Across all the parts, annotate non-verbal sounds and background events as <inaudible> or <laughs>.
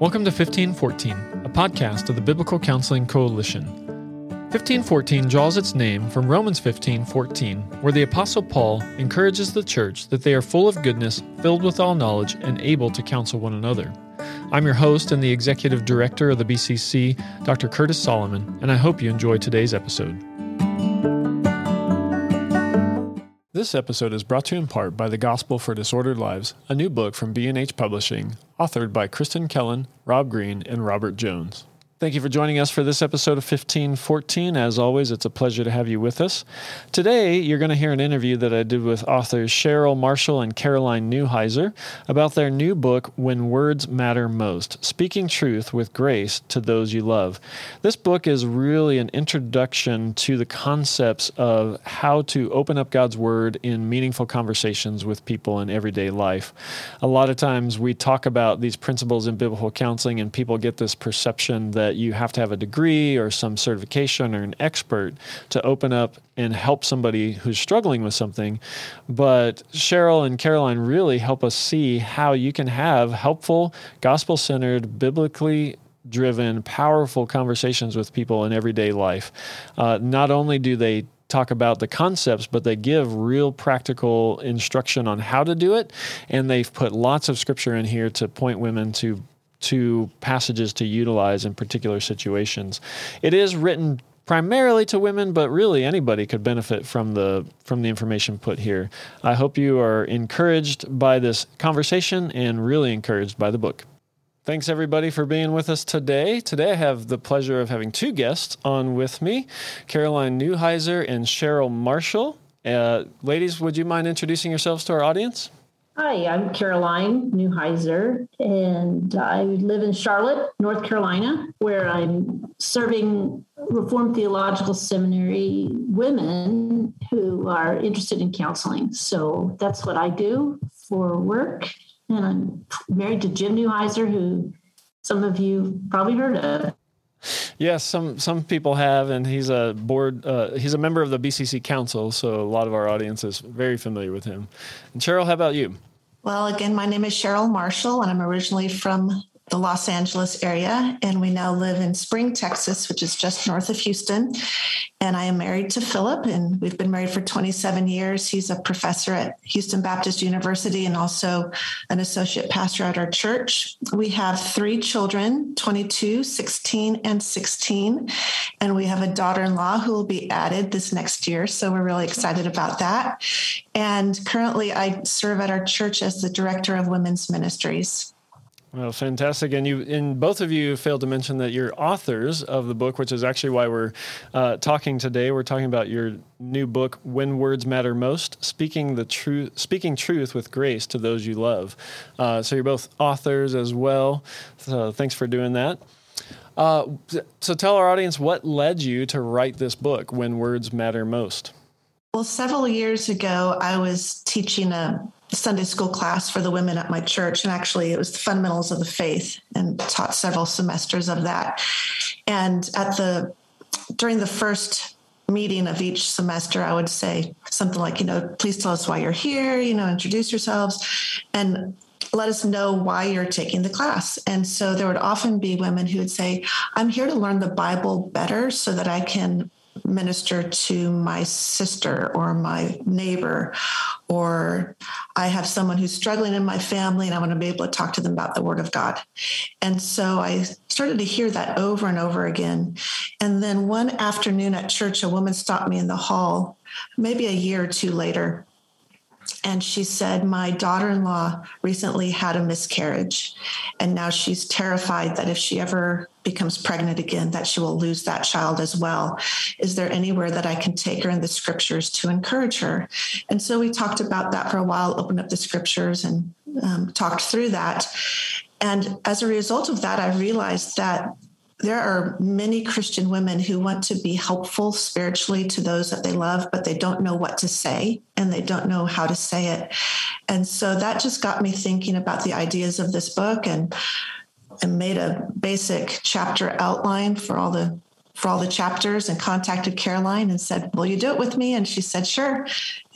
Welcome to 1514, a podcast of the Biblical Counseling Coalition. 1514 draws its name from Romans 15:14, where the apostle Paul encourages the church that they are full of goodness, filled with all knowledge, and able to counsel one another. I'm your host and the executive director of the BCC, Dr. Curtis Solomon, and I hope you enjoy today's episode. This episode is brought to you in part by The Gospel for Disordered Lives, a new book from B&H Publishing, authored by Kristin Kellen, Rob Green, and Robert Jones. Thank you for joining us for this episode of 1514. As always, it's a pleasure to have you with us. Today, you're going to hear an interview that I did with authors Cheryl Marshall and Caroline Newheiser about their new book, When Words Matter Most Speaking Truth with Grace to Those You Love. This book is really an introduction to the concepts of how to open up God's Word in meaningful conversations with people in everyday life. A lot of times, we talk about these principles in biblical counseling, and people get this perception that that you have to have a degree or some certification or an expert to open up and help somebody who's struggling with something. But Cheryl and Caroline really help us see how you can have helpful, gospel centered, biblically driven, powerful conversations with people in everyday life. Uh, not only do they talk about the concepts, but they give real practical instruction on how to do it. And they've put lots of scripture in here to point women to to passages to utilize in particular situations. It is written primarily to women, but really anybody could benefit from the from the information put here. I hope you are encouraged by this conversation and really encouraged by the book. Thanks everybody for being with us today. Today I have the pleasure of having two guests on with me, Caroline Newheiser and Cheryl Marshall. Uh, ladies, would you mind introducing yourselves to our audience? Hi, I'm Caroline Newheiser, and I live in Charlotte, North Carolina, where I'm serving Reformed Theological Seminary women who are interested in counseling. So that's what I do for work. And I'm married to Jim Newheiser, who some of you probably heard of. Yes, some some people have, and he's a board. Uh, he's a member of the BCC Council, so a lot of our audience is very familiar with him. And Cheryl, how about you? Well, again, my name is Cheryl Marshall, and I'm originally from the Los Angeles area, and we now live in Spring, Texas, which is just north of Houston. And I am married to Philip, and we've been married for 27 years. He's a professor at Houston Baptist University and also an associate pastor at our church. We have three children 22, 16, and 16. And we have a daughter in law who will be added this next year. So we're really excited about that. And currently, I serve at our church as the director of women's ministries. Well, fantastic. And you, and both of you failed to mention that you're authors of the book, which is actually why we're uh, talking today. We're talking about your new book, "When Words Matter Most: Speaking the Truth, Speaking Truth with Grace to Those You Love." Uh, so you're both authors as well. So thanks for doing that. Uh, so tell our audience what led you to write this book, "When Words Matter Most." Well, several years ago, I was teaching a Sunday school class for the women at my church. And actually, it was the fundamentals of the faith and taught several semesters of that. And at the, during the first meeting of each semester, I would say something like, you know, please tell us why you're here, you know, introduce yourselves and let us know why you're taking the class. And so there would often be women who would say, I'm here to learn the Bible better so that I can minister to my sister or my neighbor, or I have someone who's struggling in my family and I want to be able to talk to them about the Word of God. And so I started to hear that over and over again. And then one afternoon at church, a woman stopped me in the hall, maybe a year or two later, and she said, My daughter in law recently had a miscarriage, and now she's terrified that if she ever becomes pregnant again, that she will lose that child as well. Is there anywhere that I can take her in the scriptures to encourage her? And so we talked about that for a while, opened up the scriptures and um, talked through that. And as a result of that, I realized that there are many Christian women who want to be helpful spiritually to those that they love, but they don't know what to say and they don't know how to say it. And so that just got me thinking about the ideas of this book and and made a basic chapter outline for all the for all the chapters and contacted Caroline and said, Will you do it with me? And she said, Sure.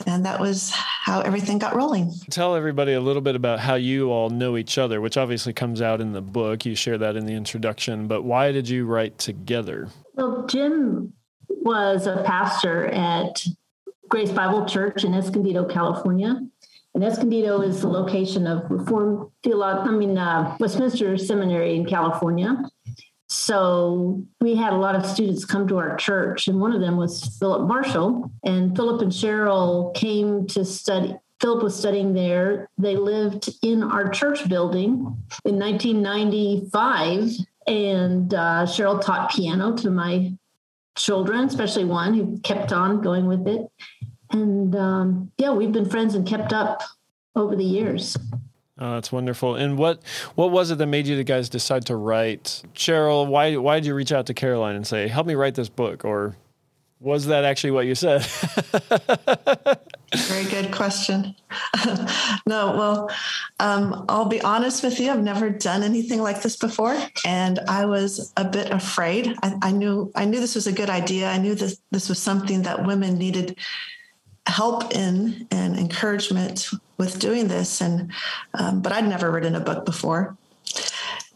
And that was how everything got rolling. Tell everybody a little bit about how you all know each other, which obviously comes out in the book. You share that in the introduction, but why did you write together? Well, Jim was a pastor at Grace Bible Church in Escondido, California. And Escondido is the location of Reformed Theolog- I mean, uh, Westminster Seminary in California. So we had a lot of students come to our church, and one of them was Philip Marshall. And Philip and Cheryl came to study. Philip was studying there. They lived in our church building in 1995, and uh, Cheryl taught piano to my children, especially one who kept on going with it. And um, yeah, we've been friends and kept up over the years. Oh, that's wonderful. And what what was it that made you guys decide to write? Cheryl, why why did you reach out to Caroline and say, "Help me write this book"? Or was that actually what you said? Very good question. <laughs> no, well, um, I'll be honest with you. I've never done anything like this before, and I was a bit afraid. I, I knew I knew this was a good idea. I knew this this was something that women needed help in and encouragement with doing this. And um, but I'd never written a book before.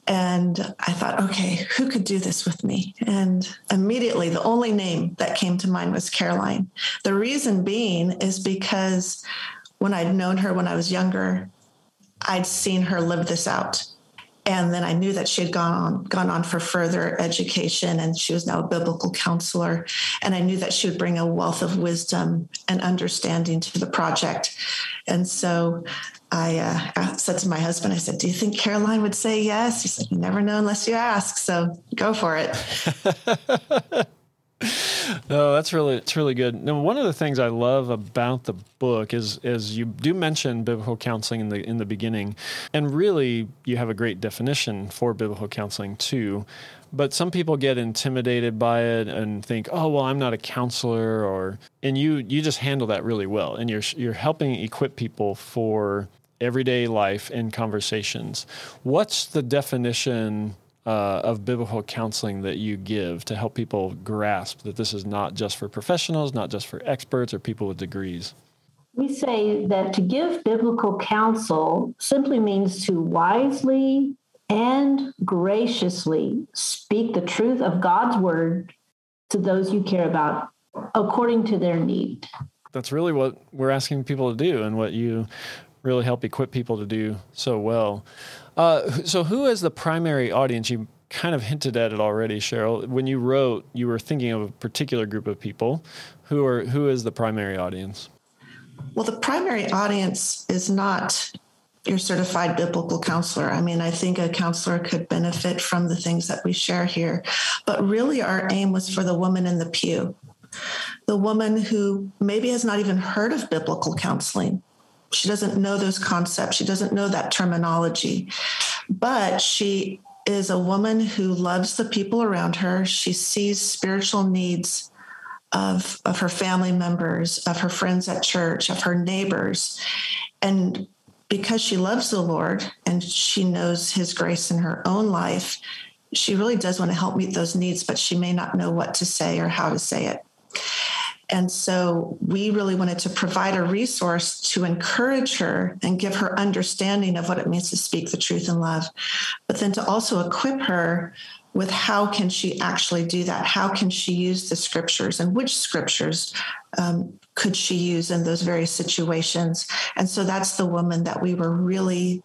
And I thought, okay, who could do this with me? And immediately, the only name that came to mind was Caroline. The reason being is because when I'd known her when I was younger, I'd seen her live this out and then I knew that she had gone on gone on for further education and she was now a biblical counselor. And I knew that she would bring a wealth of wisdom and understanding to the project. And so I uh, said to my husband I said do you think Caroline would say yes? He said you never know unless you ask so go for it <laughs> <laughs> no, that's really it's really good. Now, one of the things I love about the book is is you do mention biblical counseling in the in the beginning, and really you have a great definition for biblical counseling too. But some people get intimidated by it and think, "Oh, well, I'm not a counselor," or and you you just handle that really well, and you're you're helping equip people for everyday life and conversations. What's the definition uh, of biblical counseling that you give to help people grasp that this is not just for professionals, not just for experts or people with degrees? We say that to give biblical counsel simply means to wisely and graciously speak the truth of God's word to those you care about according to their need. That's really what we're asking people to do and what you really help equip people to do so well. Uh, so, who is the primary audience? You kind of hinted at it already, Cheryl. When you wrote, you were thinking of a particular group of people. Who are who is the primary audience? Well, the primary audience is not your certified biblical counselor. I mean, I think a counselor could benefit from the things that we share here, but really our aim was for the woman in the pew, the woman who maybe has not even heard of biblical counseling she doesn't know those concepts. She doesn't know that terminology. But she is a woman who loves the people around her. She sees spiritual needs of, of her family members, of her friends at church, of her neighbors. And because she loves the Lord and she knows his grace in her own life, she really does want to help meet those needs, but she may not know what to say or how to say it. And so we really wanted to provide a resource to encourage her and give her understanding of what it means to speak the truth in love, but then to also equip her with how can she actually do that? How can she use the scriptures and which scriptures um, could she use in those various situations? And so that's the woman that we were really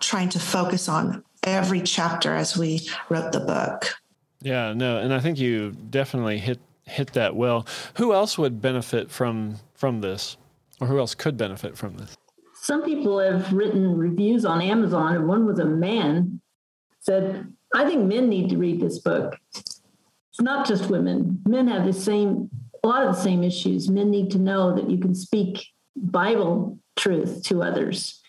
trying to focus on every chapter as we wrote the book. Yeah, no, and I think you definitely hit hit that well. Who else would benefit from from this, or who else could benefit from this? Some people have written reviews on Amazon, and one was a man said, "I think men need to read this book. It's not just women. Men have the same, a lot of the same issues. Men need to know that you can speak Bible truth to others."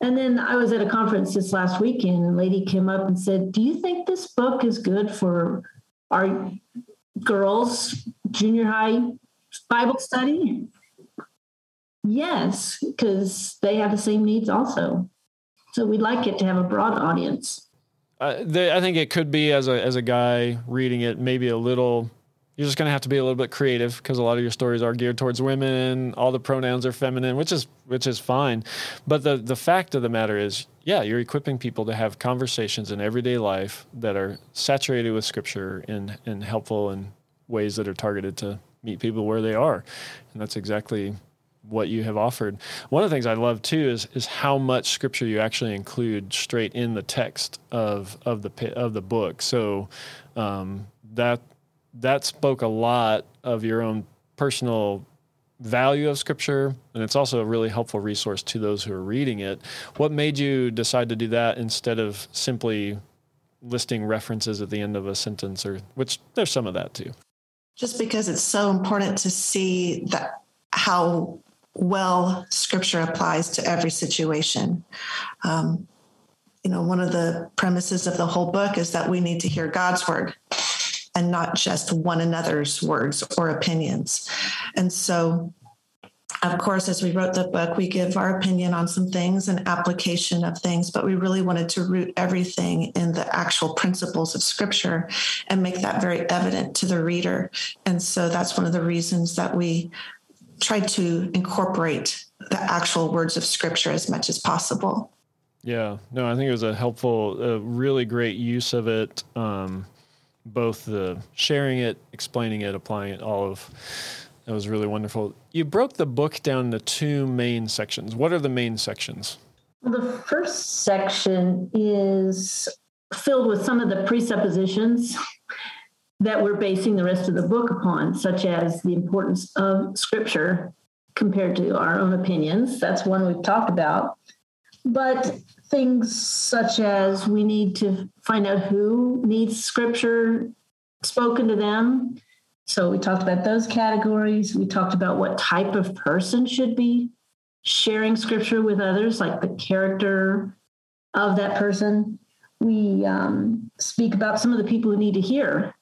And then I was at a conference this last weekend, and a lady came up and said, Do you think this book is good for our girls junior high Bible study? Yes, because they have the same needs also. So we'd like it to have a broad audience. uh, I think it could be as a as a guy reading it, maybe a little. You're just going to have to be a little bit creative because a lot of your stories are geared towards women. All the pronouns are feminine, which is which is fine. But the the fact of the matter is, yeah, you're equipping people to have conversations in everyday life that are saturated with scripture and and helpful in ways that are targeted to meet people where they are, and that's exactly what you have offered. One of the things I love too is is how much scripture you actually include straight in the text of of the of the book. So um, that that spoke a lot of your own personal value of scripture and it's also a really helpful resource to those who are reading it. What made you decide to do that instead of simply listing references at the end of a sentence or which there's some of that too. Just because it's so important to see that how well scripture applies to every situation. Um, you know, one of the premises of the whole book is that we need to hear God's word and not just one another's words or opinions. And so, of course, as we wrote the book, we give our opinion on some things and application of things, but we really wanted to root everything in the actual principles of scripture and make that very evident to the reader. And so that's one of the reasons that we tried to incorporate the actual words of scripture as much as possible. Yeah, no, I think it was a helpful, a really great use of it. Um, both the sharing it, explaining it, applying it, all of that was really wonderful. You broke the book down into two main sections. What are the main sections? Well, the first section is filled with some of the presuppositions that we're basing the rest of the book upon, such as the importance of scripture compared to our own opinions. That's one we've talked about. But things such as we need to find out who needs scripture spoken to them. So we talked about those categories. We talked about what type of person should be sharing scripture with others, like the character of that person. We um, speak about some of the people who need to hear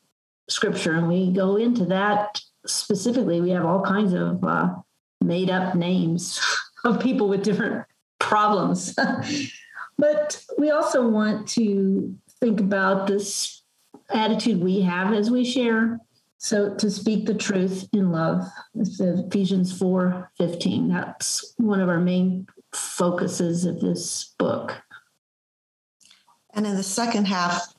scripture and we go into that specifically we have all kinds of uh, made up names <laughs> of people with different problems <laughs> but we also want to think about this attitude we have as we share. So to speak the truth in love ephesians 4 15 that's one of our main focuses of this book. And in the second half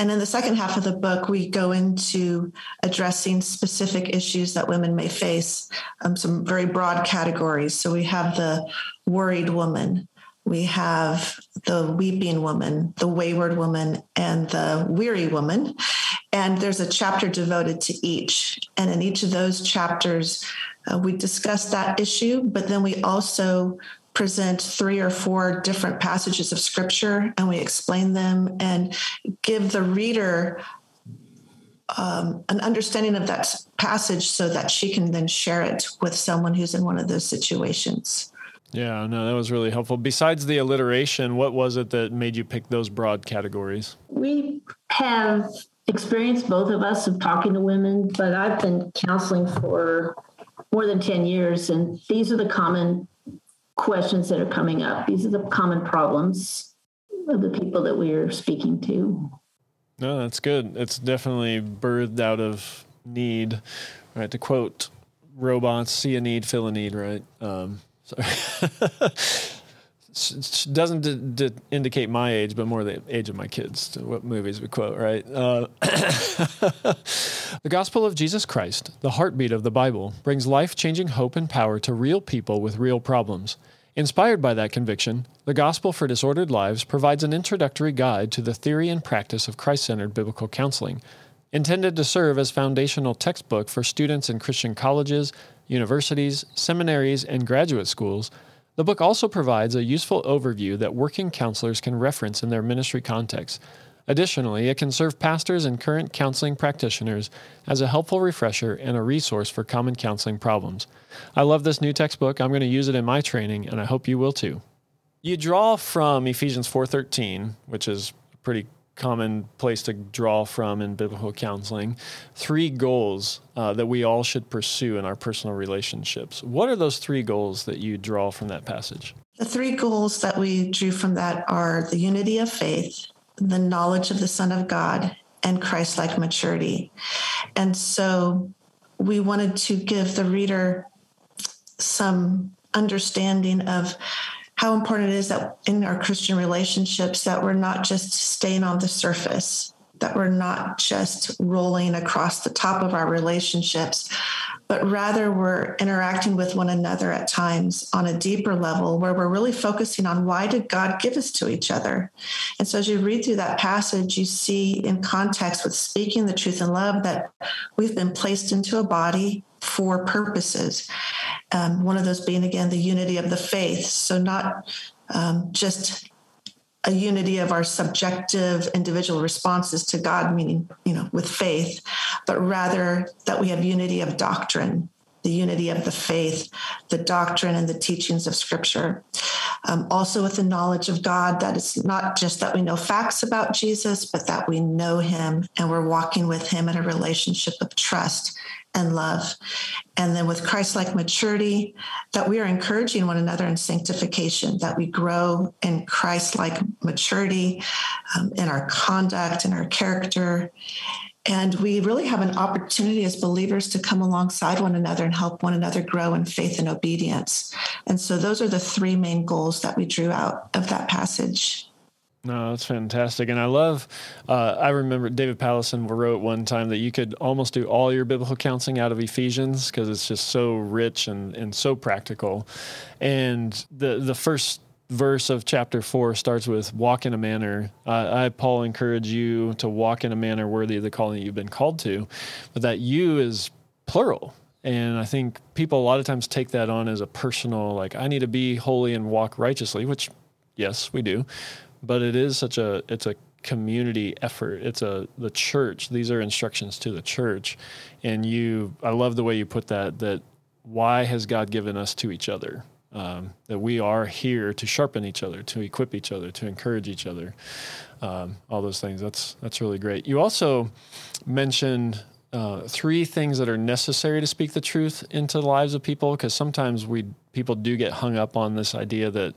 and in the second half of the book, we go into addressing specific issues that women may face, um, some very broad categories. So we have the worried woman, we have the weeping woman, the wayward woman, and the weary woman. And there's a chapter devoted to each. And in each of those chapters, uh, we discuss that issue, but then we also present three or four different passages of scripture and we explain them and give the reader um, an understanding of that passage so that she can then share it with someone who's in one of those situations. Yeah, no, that was really helpful. Besides the alliteration, what was it that made you pick those broad categories? We have experienced both of us of talking to women, but I've been counseling for more than 10 years, and these are the common questions that are coming up. These are the common problems of the people that we are speaking to. No, that's good. It's definitely birthed out of need, right? To quote robots, see a need, fill a need, right? Um, <laughs> doesn't d- d- indicate my age, but more the age of my kids. What movies we quote, right? Uh, <coughs> the gospel of Jesus Christ, the heartbeat of the Bible, brings life changing hope and power to real people with real problems. Inspired by that conviction, the Gospel for Disordered Lives provides an introductory guide to the theory and practice of Christ centered biblical counseling. Intended to serve as foundational textbook for students in Christian colleges, universities, seminaries, and graduate schools, the book also provides a useful overview that working counselors can reference in their ministry context. Additionally, it can serve pastors and current counseling practitioners as a helpful refresher and a resource for common counseling problems. I love this new textbook. I'm going to use it in my training, and I hope you will too. You draw from Ephesians 4:13, which is a pretty common place to draw from in biblical counseling, three goals uh, that we all should pursue in our personal relationships. What are those three goals that you draw from that passage? The three goals that we drew from that are the unity of faith, the knowledge of the Son of God and Christ like maturity. And so we wanted to give the reader some understanding of how important it is that in our Christian relationships that we're not just staying on the surface, that we're not just rolling across the top of our relationships, but rather we're interacting with one another at times on a deeper level where we're really focusing on why did God give us to each other? And so as you read through that passage, you see in context with speaking the truth in love that we've been placed into a body for purposes. Um, one of those being, again, the unity of the faith. So, not um, just a unity of our subjective individual responses to God, meaning, you know, with faith, but rather that we have unity of doctrine, the unity of the faith, the doctrine and the teachings of Scripture. Um, also, with the knowledge of God, that it's not just that we know facts about Jesus, but that we know Him and we're walking with Him in a relationship of trust and love. And then with Christ like maturity, that we are encouraging one another in sanctification, that we grow in Christ like maturity um, in our conduct and our character. And we really have an opportunity as believers to come alongside one another and help one another grow in faith and obedience. And so those are the three main goals that we drew out of that passage. No, that's fantastic. And I love, uh, I remember David Powlison wrote one time that you could almost do all your biblical counseling out of Ephesians because it's just so rich and, and so practical. And the, the first verse of chapter four starts with walk in a manner. Uh, I, Paul, encourage you to walk in a manner worthy of the calling that you've been called to, but that you is plural. And I think people a lot of times take that on as a personal, like, I need to be holy and walk righteously, which, yes, we do but it is such a it's a community effort it's a the church these are instructions to the church and you i love the way you put that that why has god given us to each other um, that we are here to sharpen each other to equip each other to encourage each other um, all those things that's that's really great you also mentioned uh, three things that are necessary to speak the truth into the lives of people because sometimes we people do get hung up on this idea that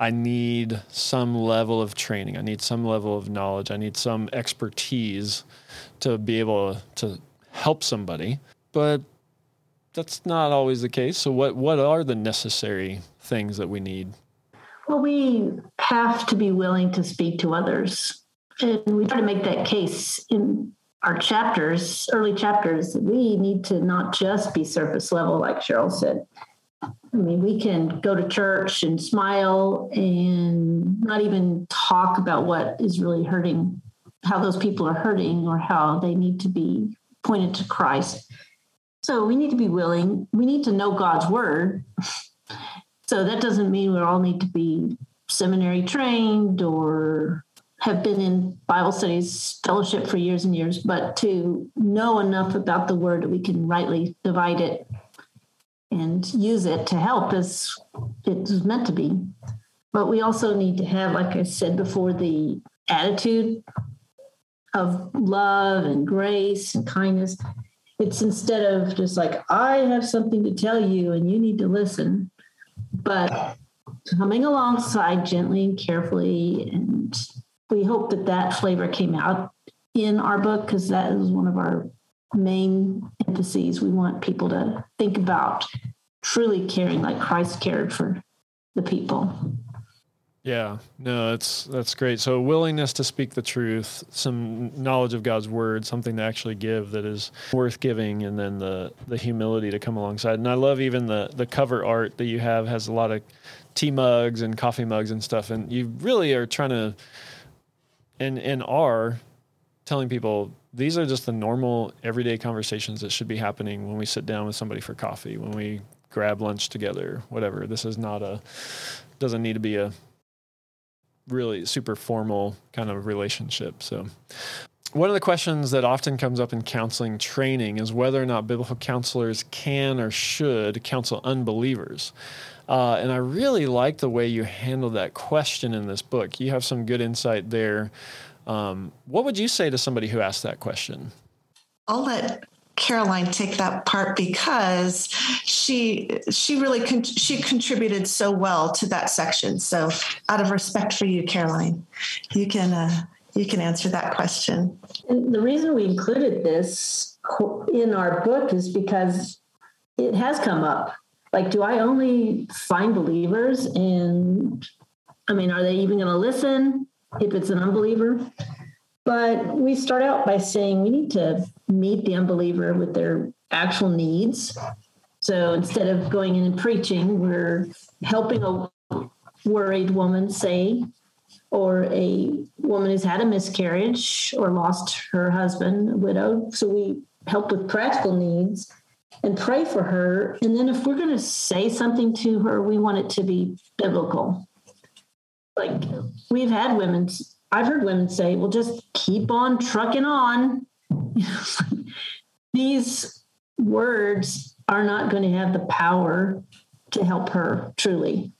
I need some level of training. I need some level of knowledge. I need some expertise to be able to help somebody. But that's not always the case. So what what are the necessary things that we need? Well, we have to be willing to speak to others. And we try to make that case in our chapters, early chapters. We need to not just be surface level, like Cheryl said. I mean, we can go to church and smile and not even talk about what is really hurting, how those people are hurting, or how they need to be pointed to Christ. So we need to be willing. We need to know God's word. So that doesn't mean we all need to be seminary trained or have been in Bible studies, fellowship for years and years, but to know enough about the word that we can rightly divide it and use it to help as it's meant to be. But we also need to have, like I said before, the attitude of love and grace and kindness. It's instead of just like, I have something to tell you and you need to listen, but coming alongside gently and carefully. And we hope that that flavor came out in our book because that is one of our main emphases. We want people to think about truly caring like Christ cared for the people. Yeah, no, that's that's great. So willingness to speak the truth, some knowledge of God's word, something to actually give that is worth giving, and then the the humility to come alongside. And I love even the the cover art that you have has a lot of tea mugs and coffee mugs and stuff, and you really are trying to and and are telling people these are just the normal everyday conversations that should be happening when we sit down with somebody for coffee, when we grab lunch together, whatever. This is not a doesn't need to be a really super formal kind of relationship. So one of the questions that often comes up in counseling training is whether or not biblical counselors can or should counsel unbelievers. Uh, and I really like the way you handle that question in this book. You have some good insight there um, what would you say to somebody who asked that question? I'll let Caroline take that part because she she really con- she contributed so well to that section. So out of respect for you, Caroline, you can uh, you can answer that question. And the reason we included this in our book is because it has come up. Like, do I only find believers? And I mean, are they even going to listen if it's an unbeliever? But we start out by saying we need to meet the unbeliever with their actual needs. So instead of going in and preaching, we're helping a worried woman say, or a woman who's had a miscarriage or lost her husband, a widow. So we help with practical needs and pray for her. And then if we're going to say something to her, we want it to be biblical. Like we've had women, I've heard women say, well, just keep on trucking on. <laughs> These words are not going to have the power to help her truly.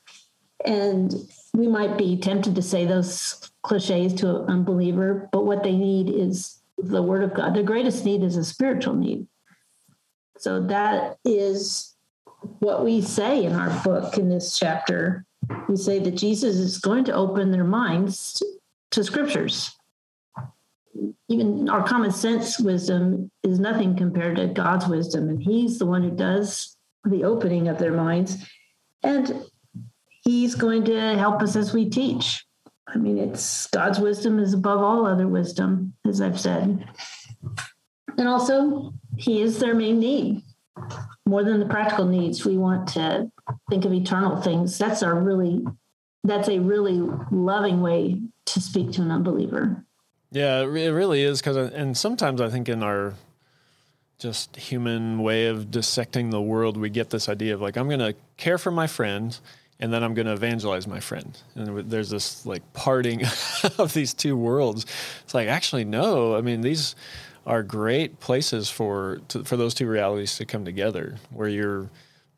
And we might be tempted to say those cliches to an unbeliever, but what they need is the word of God. The greatest need is a spiritual need. So that is what we say in our book in this chapter. We say that Jesus is going to open their minds to scriptures. Even our common sense wisdom is nothing compared to God's wisdom, and He's the one who does the opening of their minds. And he's going to help us as we teach. I mean, it's God's wisdom is above all other wisdom, as I've said. And also, he is their main need. More than the practical needs, we want to think of eternal things. That's our really that's a really loving way to speak to an unbeliever. Yeah, it really is because, and sometimes I think in our just human way of dissecting the world, we get this idea of like, I'm going to care for my friend and then I'm going to evangelize my friend. And there's this like parting <laughs> of these two worlds. It's like actually no. I mean these are great places for to, for those two realities to come together, where you're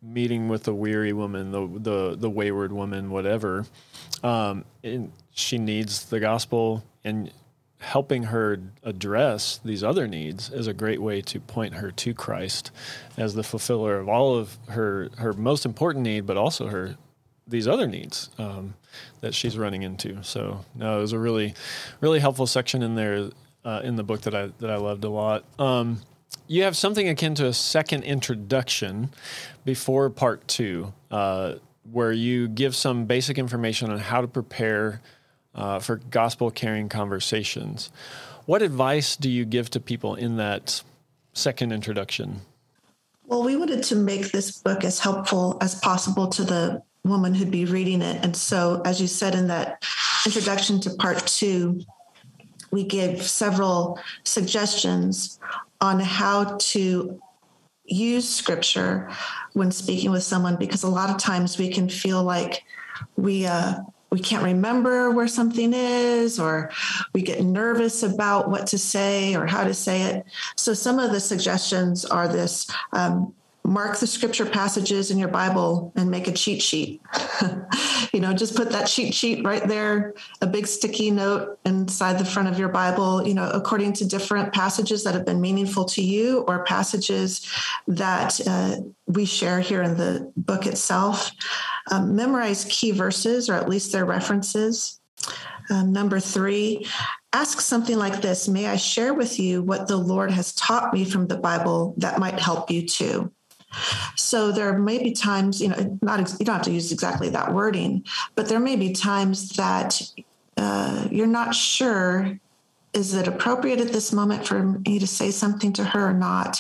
meeting with the weary woman, the the the wayward woman, whatever. Um, and she needs the gospel, and helping her address these other needs is a great way to point her to Christ as the fulfiller of all of her her most important need, but also her these other needs um, that she's running into. So no, it was a really, really helpful section in there uh, in the book that I that I loved a lot. Um, you have something akin to a second introduction before part two, uh, where you give some basic information on how to prepare uh, for gospel carrying conversations. What advice do you give to people in that second introduction? Well, we wanted to make this book as helpful as possible to the woman who'd be reading it. And so, as you said in that introduction to part two, we gave several suggestions on how to use scripture when speaking with someone because a lot of times we can feel like we uh, we can't remember where something is or we get nervous about what to say or how to say it. So some of the suggestions are this um, mark the scripture passages in your Bible and make a cheat sheet. <laughs> you know, just put that cheat sheet right there, a big sticky note inside the front of your Bible, you know, according to different passages that have been meaningful to you or passages that uh, we share here in the book itself. Um, memorize key verses or at least their references. Um, number three, ask something like this May I share with you what the Lord has taught me from the Bible that might help you too? So there may be times, you know, not you don't have to use exactly that wording, but there may be times that uh, you're not sure is it appropriate at this moment for me to say something to her or not?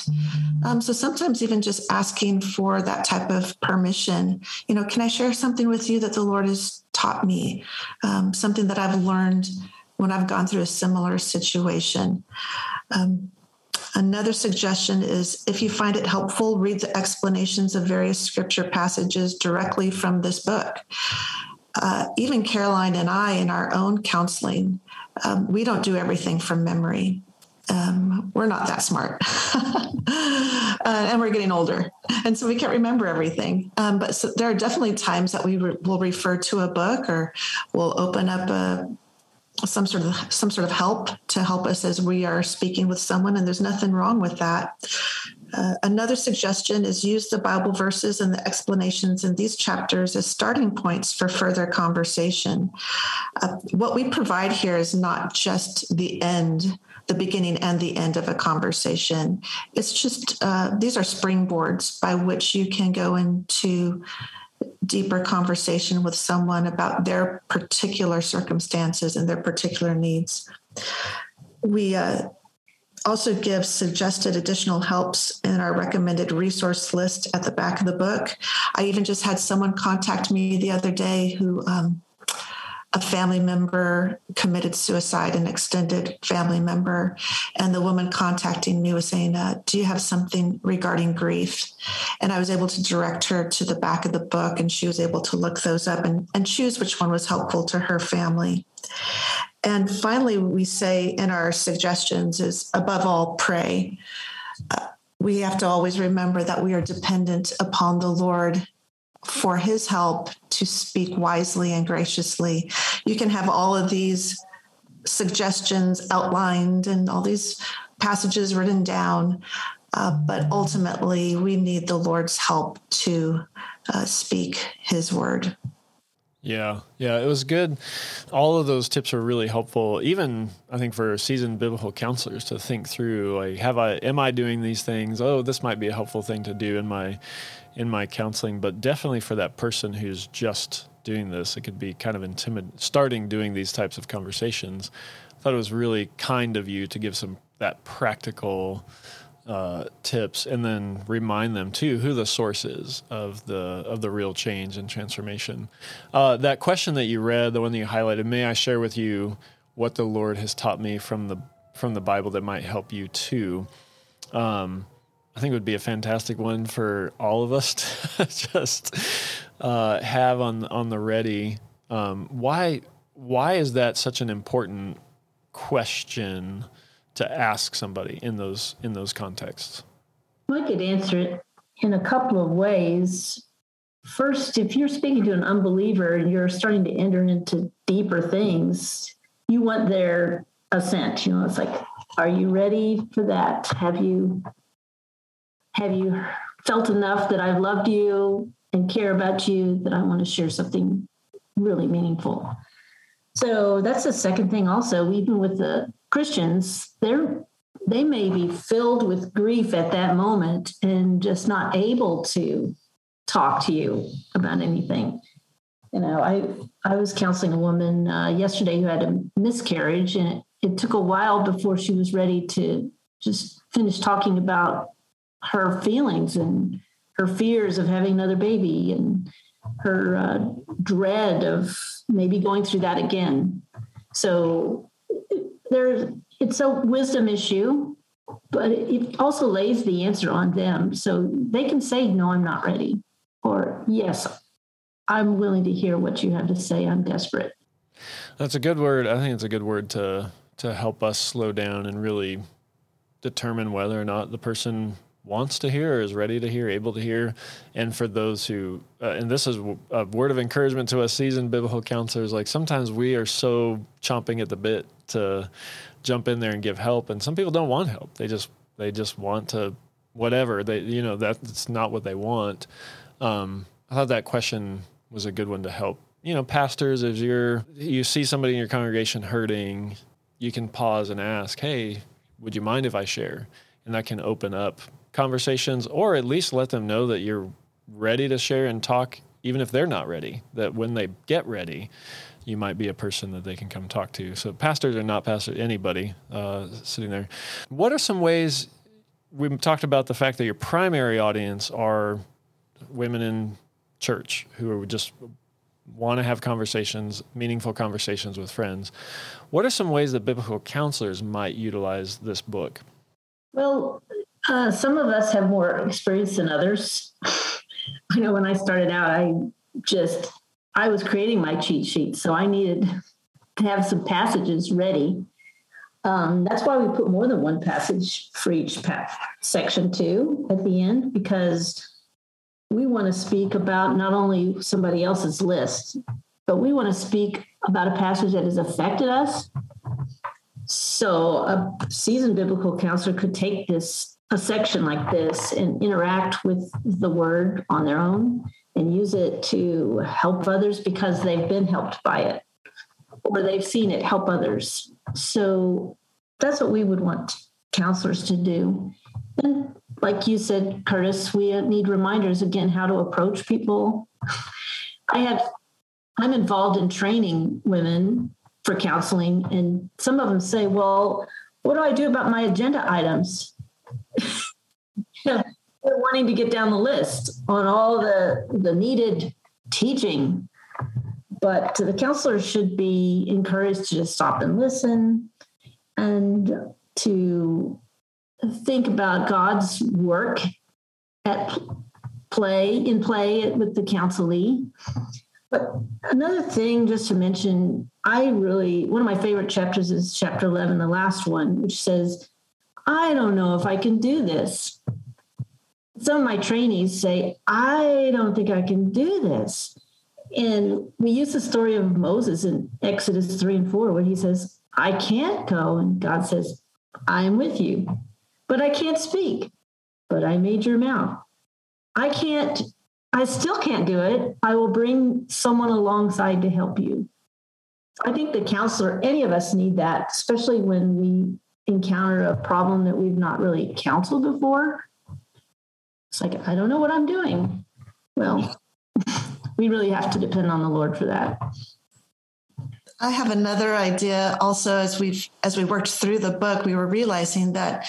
Um, so sometimes even just asking for that type of permission, you know, can I share something with you that the Lord has taught me, um, something that I've learned when I've gone through a similar situation? Um, Another suggestion is if you find it helpful, read the explanations of various scripture passages directly from this book. Uh, even Caroline and I, in our own counseling, um, we don't do everything from memory. Um, we're not that smart. <laughs> uh, and we're getting older. And so we can't remember everything. Um, but so there are definitely times that we re- will refer to a book or we'll open up a some sort of some sort of help to help us as we are speaking with someone and there's nothing wrong with that Uh, another suggestion is use the Bible verses and the explanations in these chapters as starting points for further conversation. Uh, what we provide here is not just the end, the beginning and the end of a conversation. It's just, uh, these are springboards by which you can go into deeper conversation with someone about their particular circumstances and their particular needs. We, uh, also give suggested additional helps in our recommended resource list at the back of the book. I even just had someone contact me the other day who um, a family member committed suicide, an extended family member, and the woman contacting me was saying, uh, "Do you have something regarding grief?" And I was able to direct her to the back of the book, and she was able to look those up and, and choose which one was helpful to her family. And finally, we say in our suggestions is above all, pray. Uh, we have to always remember that we are dependent upon the Lord for his help to speak wisely and graciously. You can have all of these suggestions outlined and all these passages written down, uh, but ultimately we need the Lord's help to uh, speak his word. Yeah, yeah, it was good. All of those tips are really helpful. Even I think for seasoned biblical counselors to think through, like, have I, am I doing these things? Oh, this might be a helpful thing to do in my, in my counseling. But definitely for that person who's just doing this, it could be kind of intimidating. Starting doing these types of conversations, I thought it was really kind of you to give some that practical uh, tips and then remind them too who the source is of the of the real change and transformation. Uh, that question that you read, the one that you highlighted, may I share with you what the Lord has taught me from the from the Bible that might help you too. Um, I think it would be a fantastic one for all of us <laughs> to just uh, have on on the ready. Um, why why is that such an important question? to ask somebody in those in those contexts? I could answer it in a couple of ways. First, if you're speaking to an unbeliever and you're starting to enter into deeper things, you want their assent. You know, it's like, are you ready for that? Have you have you felt enough that I've loved you and care about you that I want to share something really meaningful? So that's the second thing also, even with the Christians, they're they may be filled with grief at that moment and just not able to talk to you about anything. You know, I I was counseling a woman uh, yesterday who had a miscarriage, and it, it took a while before she was ready to just finish talking about her feelings and her fears of having another baby and her uh, dread of maybe going through that again. So there's it's a wisdom issue, but it also lays the answer on them. So they can say, no, I'm not ready. Or yes, I'm willing to hear what you have to say. I'm desperate. That's a good word. I think it's a good word to to help us slow down and really determine whether or not the person wants to hear is ready to hear, able to hear. And for those who, uh, and this is a word of encouragement to us seasoned biblical counselors, like sometimes we are so chomping at the bit to jump in there and give help. And some people don't want help. They just, they just want to, whatever they, you know, that's not what they want. Um, I thought that question was a good one to help. You know, pastors, as you're, you see somebody in your congregation hurting, you can pause and ask, Hey, would you mind if I share? And that can open up conversations or at least let them know that you're ready to share and talk even if they're not ready that when they get ready you might be a person that they can come talk to. So pastors are not pastors anybody uh, sitting there. What are some ways we talked about the fact that your primary audience are women in church who are just want to have conversations meaningful conversations with friends. What are some ways that biblical counselors might utilize this book? Well uh, some of us have more experience than others. <laughs> I know when I started out, I just I was creating my cheat sheet, so I needed to have some passages ready. Um, that's why we put more than one passage for each pa- section too at the end because we want to speak about not only somebody else's list, but we want to speak about a passage that has affected us. So a seasoned biblical counselor could take this a section like this and interact with the word on their own and use it to help others because they've been helped by it or they've seen it help others. So that's what we would want counselors to do. And like you said, Curtis, we need reminders again how to approach people. <laughs> I have, I'm involved in training women for counseling, and some of them say, Well, what do I do about my agenda items? They're wanting to get down the list on all the, the needed teaching. But the counselor should be encouraged to just stop and listen and to think about God's work at play in play with the counselee. But another thing, just to mention, I really one of my favorite chapters is chapter eleven, the last one, which says, "I don't know if I can do this." Some of my trainees say, "I don't think I can do this," and we use the story of Moses in Exodus three and four, where he says, "I can't go," and God says, "I am with you." but I can't speak. But I made your mouth. I can't, I still can't do it. I will bring someone alongside to help you. I think the counselor, any of us need that, especially when we encounter a problem that we've not really counseled before. It's like, I don't know what I'm doing. Well, <laughs> we really have to depend on the Lord for that. I have another idea also as we've as we worked through the book, we were realizing that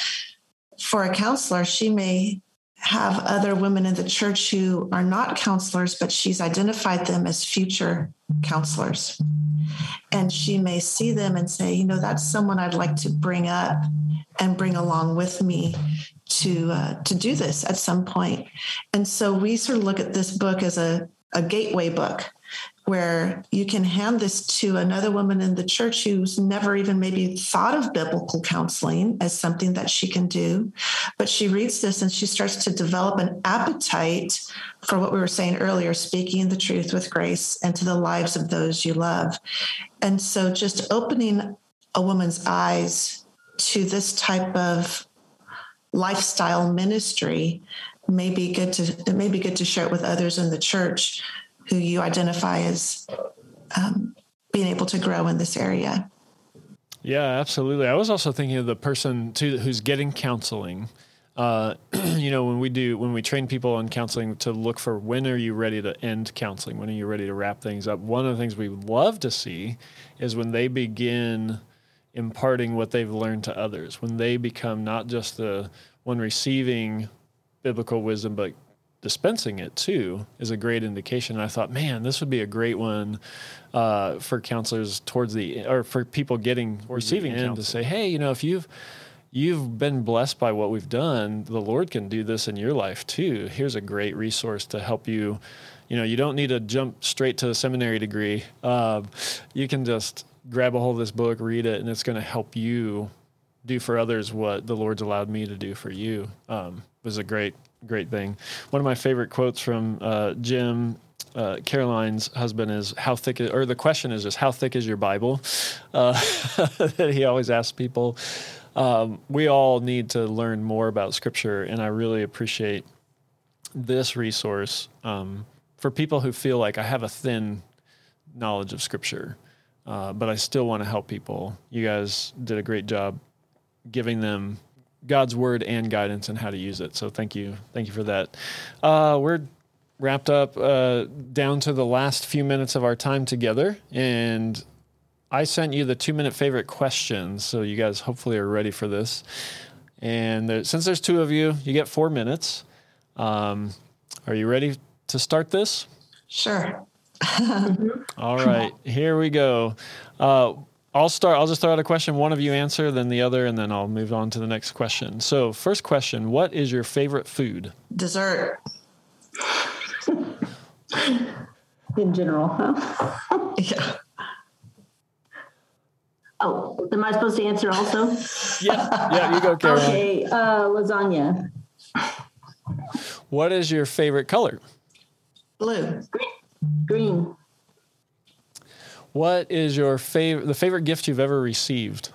for a counselor, she may have other women in the church who are not counselors, but she's identified them as future counselors. And she may see them and say, you know, that's someone I'd like to bring up and bring along with me to uh, to do this at some point. And so we sort of look at this book as a, a gateway book where you can hand this to another woman in the church who's never even maybe thought of biblical counseling as something that she can do. But she reads this and she starts to develop an appetite for what we were saying earlier speaking the truth with grace and to the lives of those you love. And so just opening a woman's eyes to this type of lifestyle ministry may be good to it may be good to share it with others in the church who you identify as um, being able to grow in this area. Yeah, absolutely. I was also thinking of the person too who's getting counseling. Uh, <clears throat> you know, when we do when we train people on counseling to look for when are you ready to end counseling, when are you ready to wrap things up. One of the things we love to see is when they begin imparting what they've learned to others, when they become not just the one receiving biblical wisdom, but dispensing it too is a great indication. And I thought, man, this would be a great one uh, for counselors towards the or for people getting or receiving end to say, hey, you know, if you've you've been blessed by what we've done, the Lord can do this in your life too. Here's a great resource to help you. You know, you don't need to jump straight to a seminary degree. Uh, you can just grab a hold of this book, read it, and it's going to help you do for others what the Lord's allowed me to do for you. Um, was a great great thing. One of my favorite quotes from uh, Jim uh, Caroline's husband is how thick is, or the question is just how thick is your Bible? Uh, <laughs> that he always asks people. Um, we all need to learn more about Scripture, and I really appreciate this resource um, for people who feel like I have a thin knowledge of Scripture, uh, but I still want to help people. You guys did a great job giving them God's word and guidance and how to use it. So thank you, thank you for that. Uh, we're wrapped up uh, down to the last few minutes of our time together, and I sent you the two minute favorite questions. So you guys hopefully are ready for this. And there, since there's two of you, you get four minutes. Um, are you ready to start this? Sure. All right, here we go. Uh, I'll start. I'll just throw out a question. One of you answer, then the other, and then I'll move on to the next question. So, first question: What is your favorite food? Dessert. <laughs> In general, huh? yeah. <laughs> Oh, am I supposed to answer also? yeah, yeah. You go, Caroline. Okay, uh, lasagna. What is your favorite color? Blue. Green. What is your favorite the favorite gift you've ever received?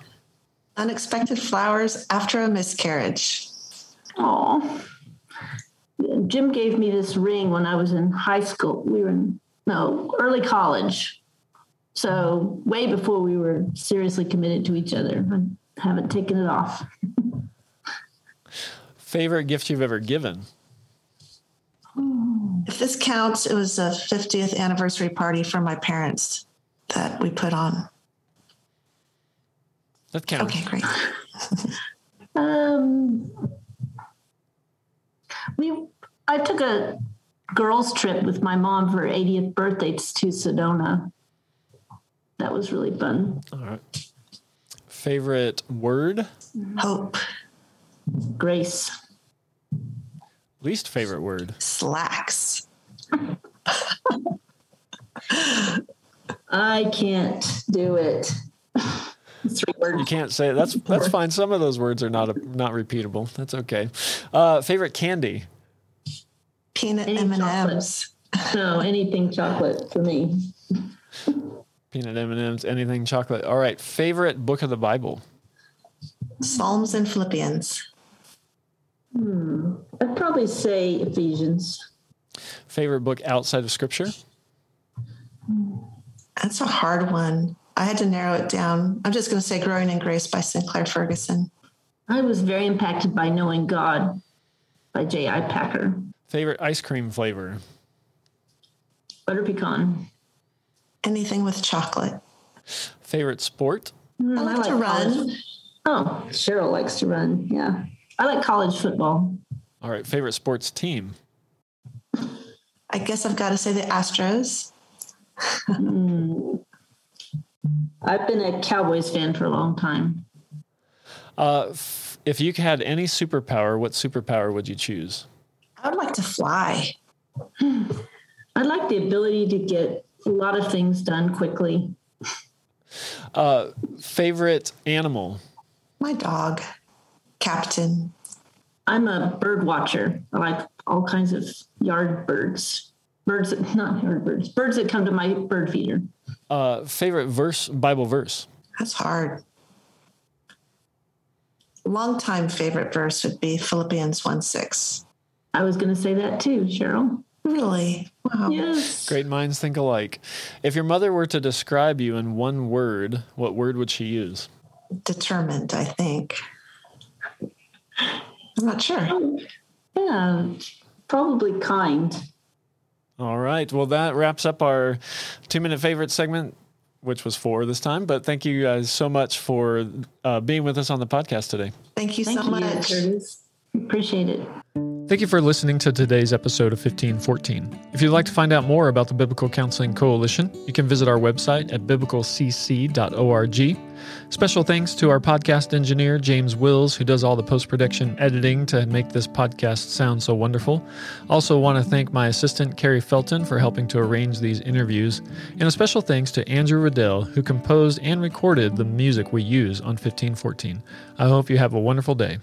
Unexpected flowers after a miscarriage. Oh, Jim gave me this ring when I was in high school. We were in no early college, so way before we were seriously committed to each other. I haven't taken it off. Favorite gift you've ever given? Oh. If this counts, it was a 50th anniversary party for my parents that we put on. That counts. Okay, great. <laughs> Um, we I took a girls trip with my mom for her 80th birthday to Sedona. That was really fun. All right. Favorite word? Hope, Grace. Least favorite word? slacks. I can't do it. Three words. You can't say it. That's that's fine. Some of those words are not not repeatable. That's okay. Uh, favorite candy? Peanut Any M&Ms. No, anything chocolate for me. Peanut M and M's. Anything chocolate. All right. Favorite book of the Bible? Psalms and Philippians. Hmm. I'd probably say Ephesians. Favorite book outside of Scripture? That's a hard one. I had to narrow it down. I'm just going to say Growing in Grace by Sinclair Ferguson. I was very impacted by Knowing God by J.I. Packer. Favorite ice cream flavor? Butter pecan. Anything with chocolate. Favorite sport? Mm, I like to run. college- Oh, Cheryl likes to run. Yeah. I like college football. All right. Favorite sports team? I guess I've got to say the Astros. Mm. I've been a Cowboys fan for a long time. Uh, f- if you had any superpower, what superpower would you choose? I would like to fly. I'd like the ability to get a lot of things done quickly. Uh, favorite animal? My dog, Captain. I'm a bird watcher. I like all kinds of yard birds. Birds, that, not yard birds, birds that come to my bird feeder. Uh, favorite verse? Bible verse? That's hard. Longtime favorite verse would be Philippians 1 6. I was going to say that too, Cheryl. Really? Wow. Yes. Great minds think alike. If your mother were to describe you in one word, what word would she use? Determined, I think. I'm not sure. Yeah, probably kind. All right. Well, that wraps up our two minute favorite segment, which was four this time. But thank you guys so much for uh, being with us on the podcast today. Thank you Thank so you, much. Curtis. Appreciate it. Thank you for listening to today's episode of 1514. If you'd like to find out more about the Biblical Counseling Coalition, you can visit our website at biblicalcc.org. Special thanks to our podcast engineer, James Wills, who does all the post production editing to make this podcast sound so wonderful. Also, want to thank my assistant, Carrie Felton, for helping to arrange these interviews. And a special thanks to Andrew Riddell, who composed and recorded the music we use on 1514. I hope you have a wonderful day.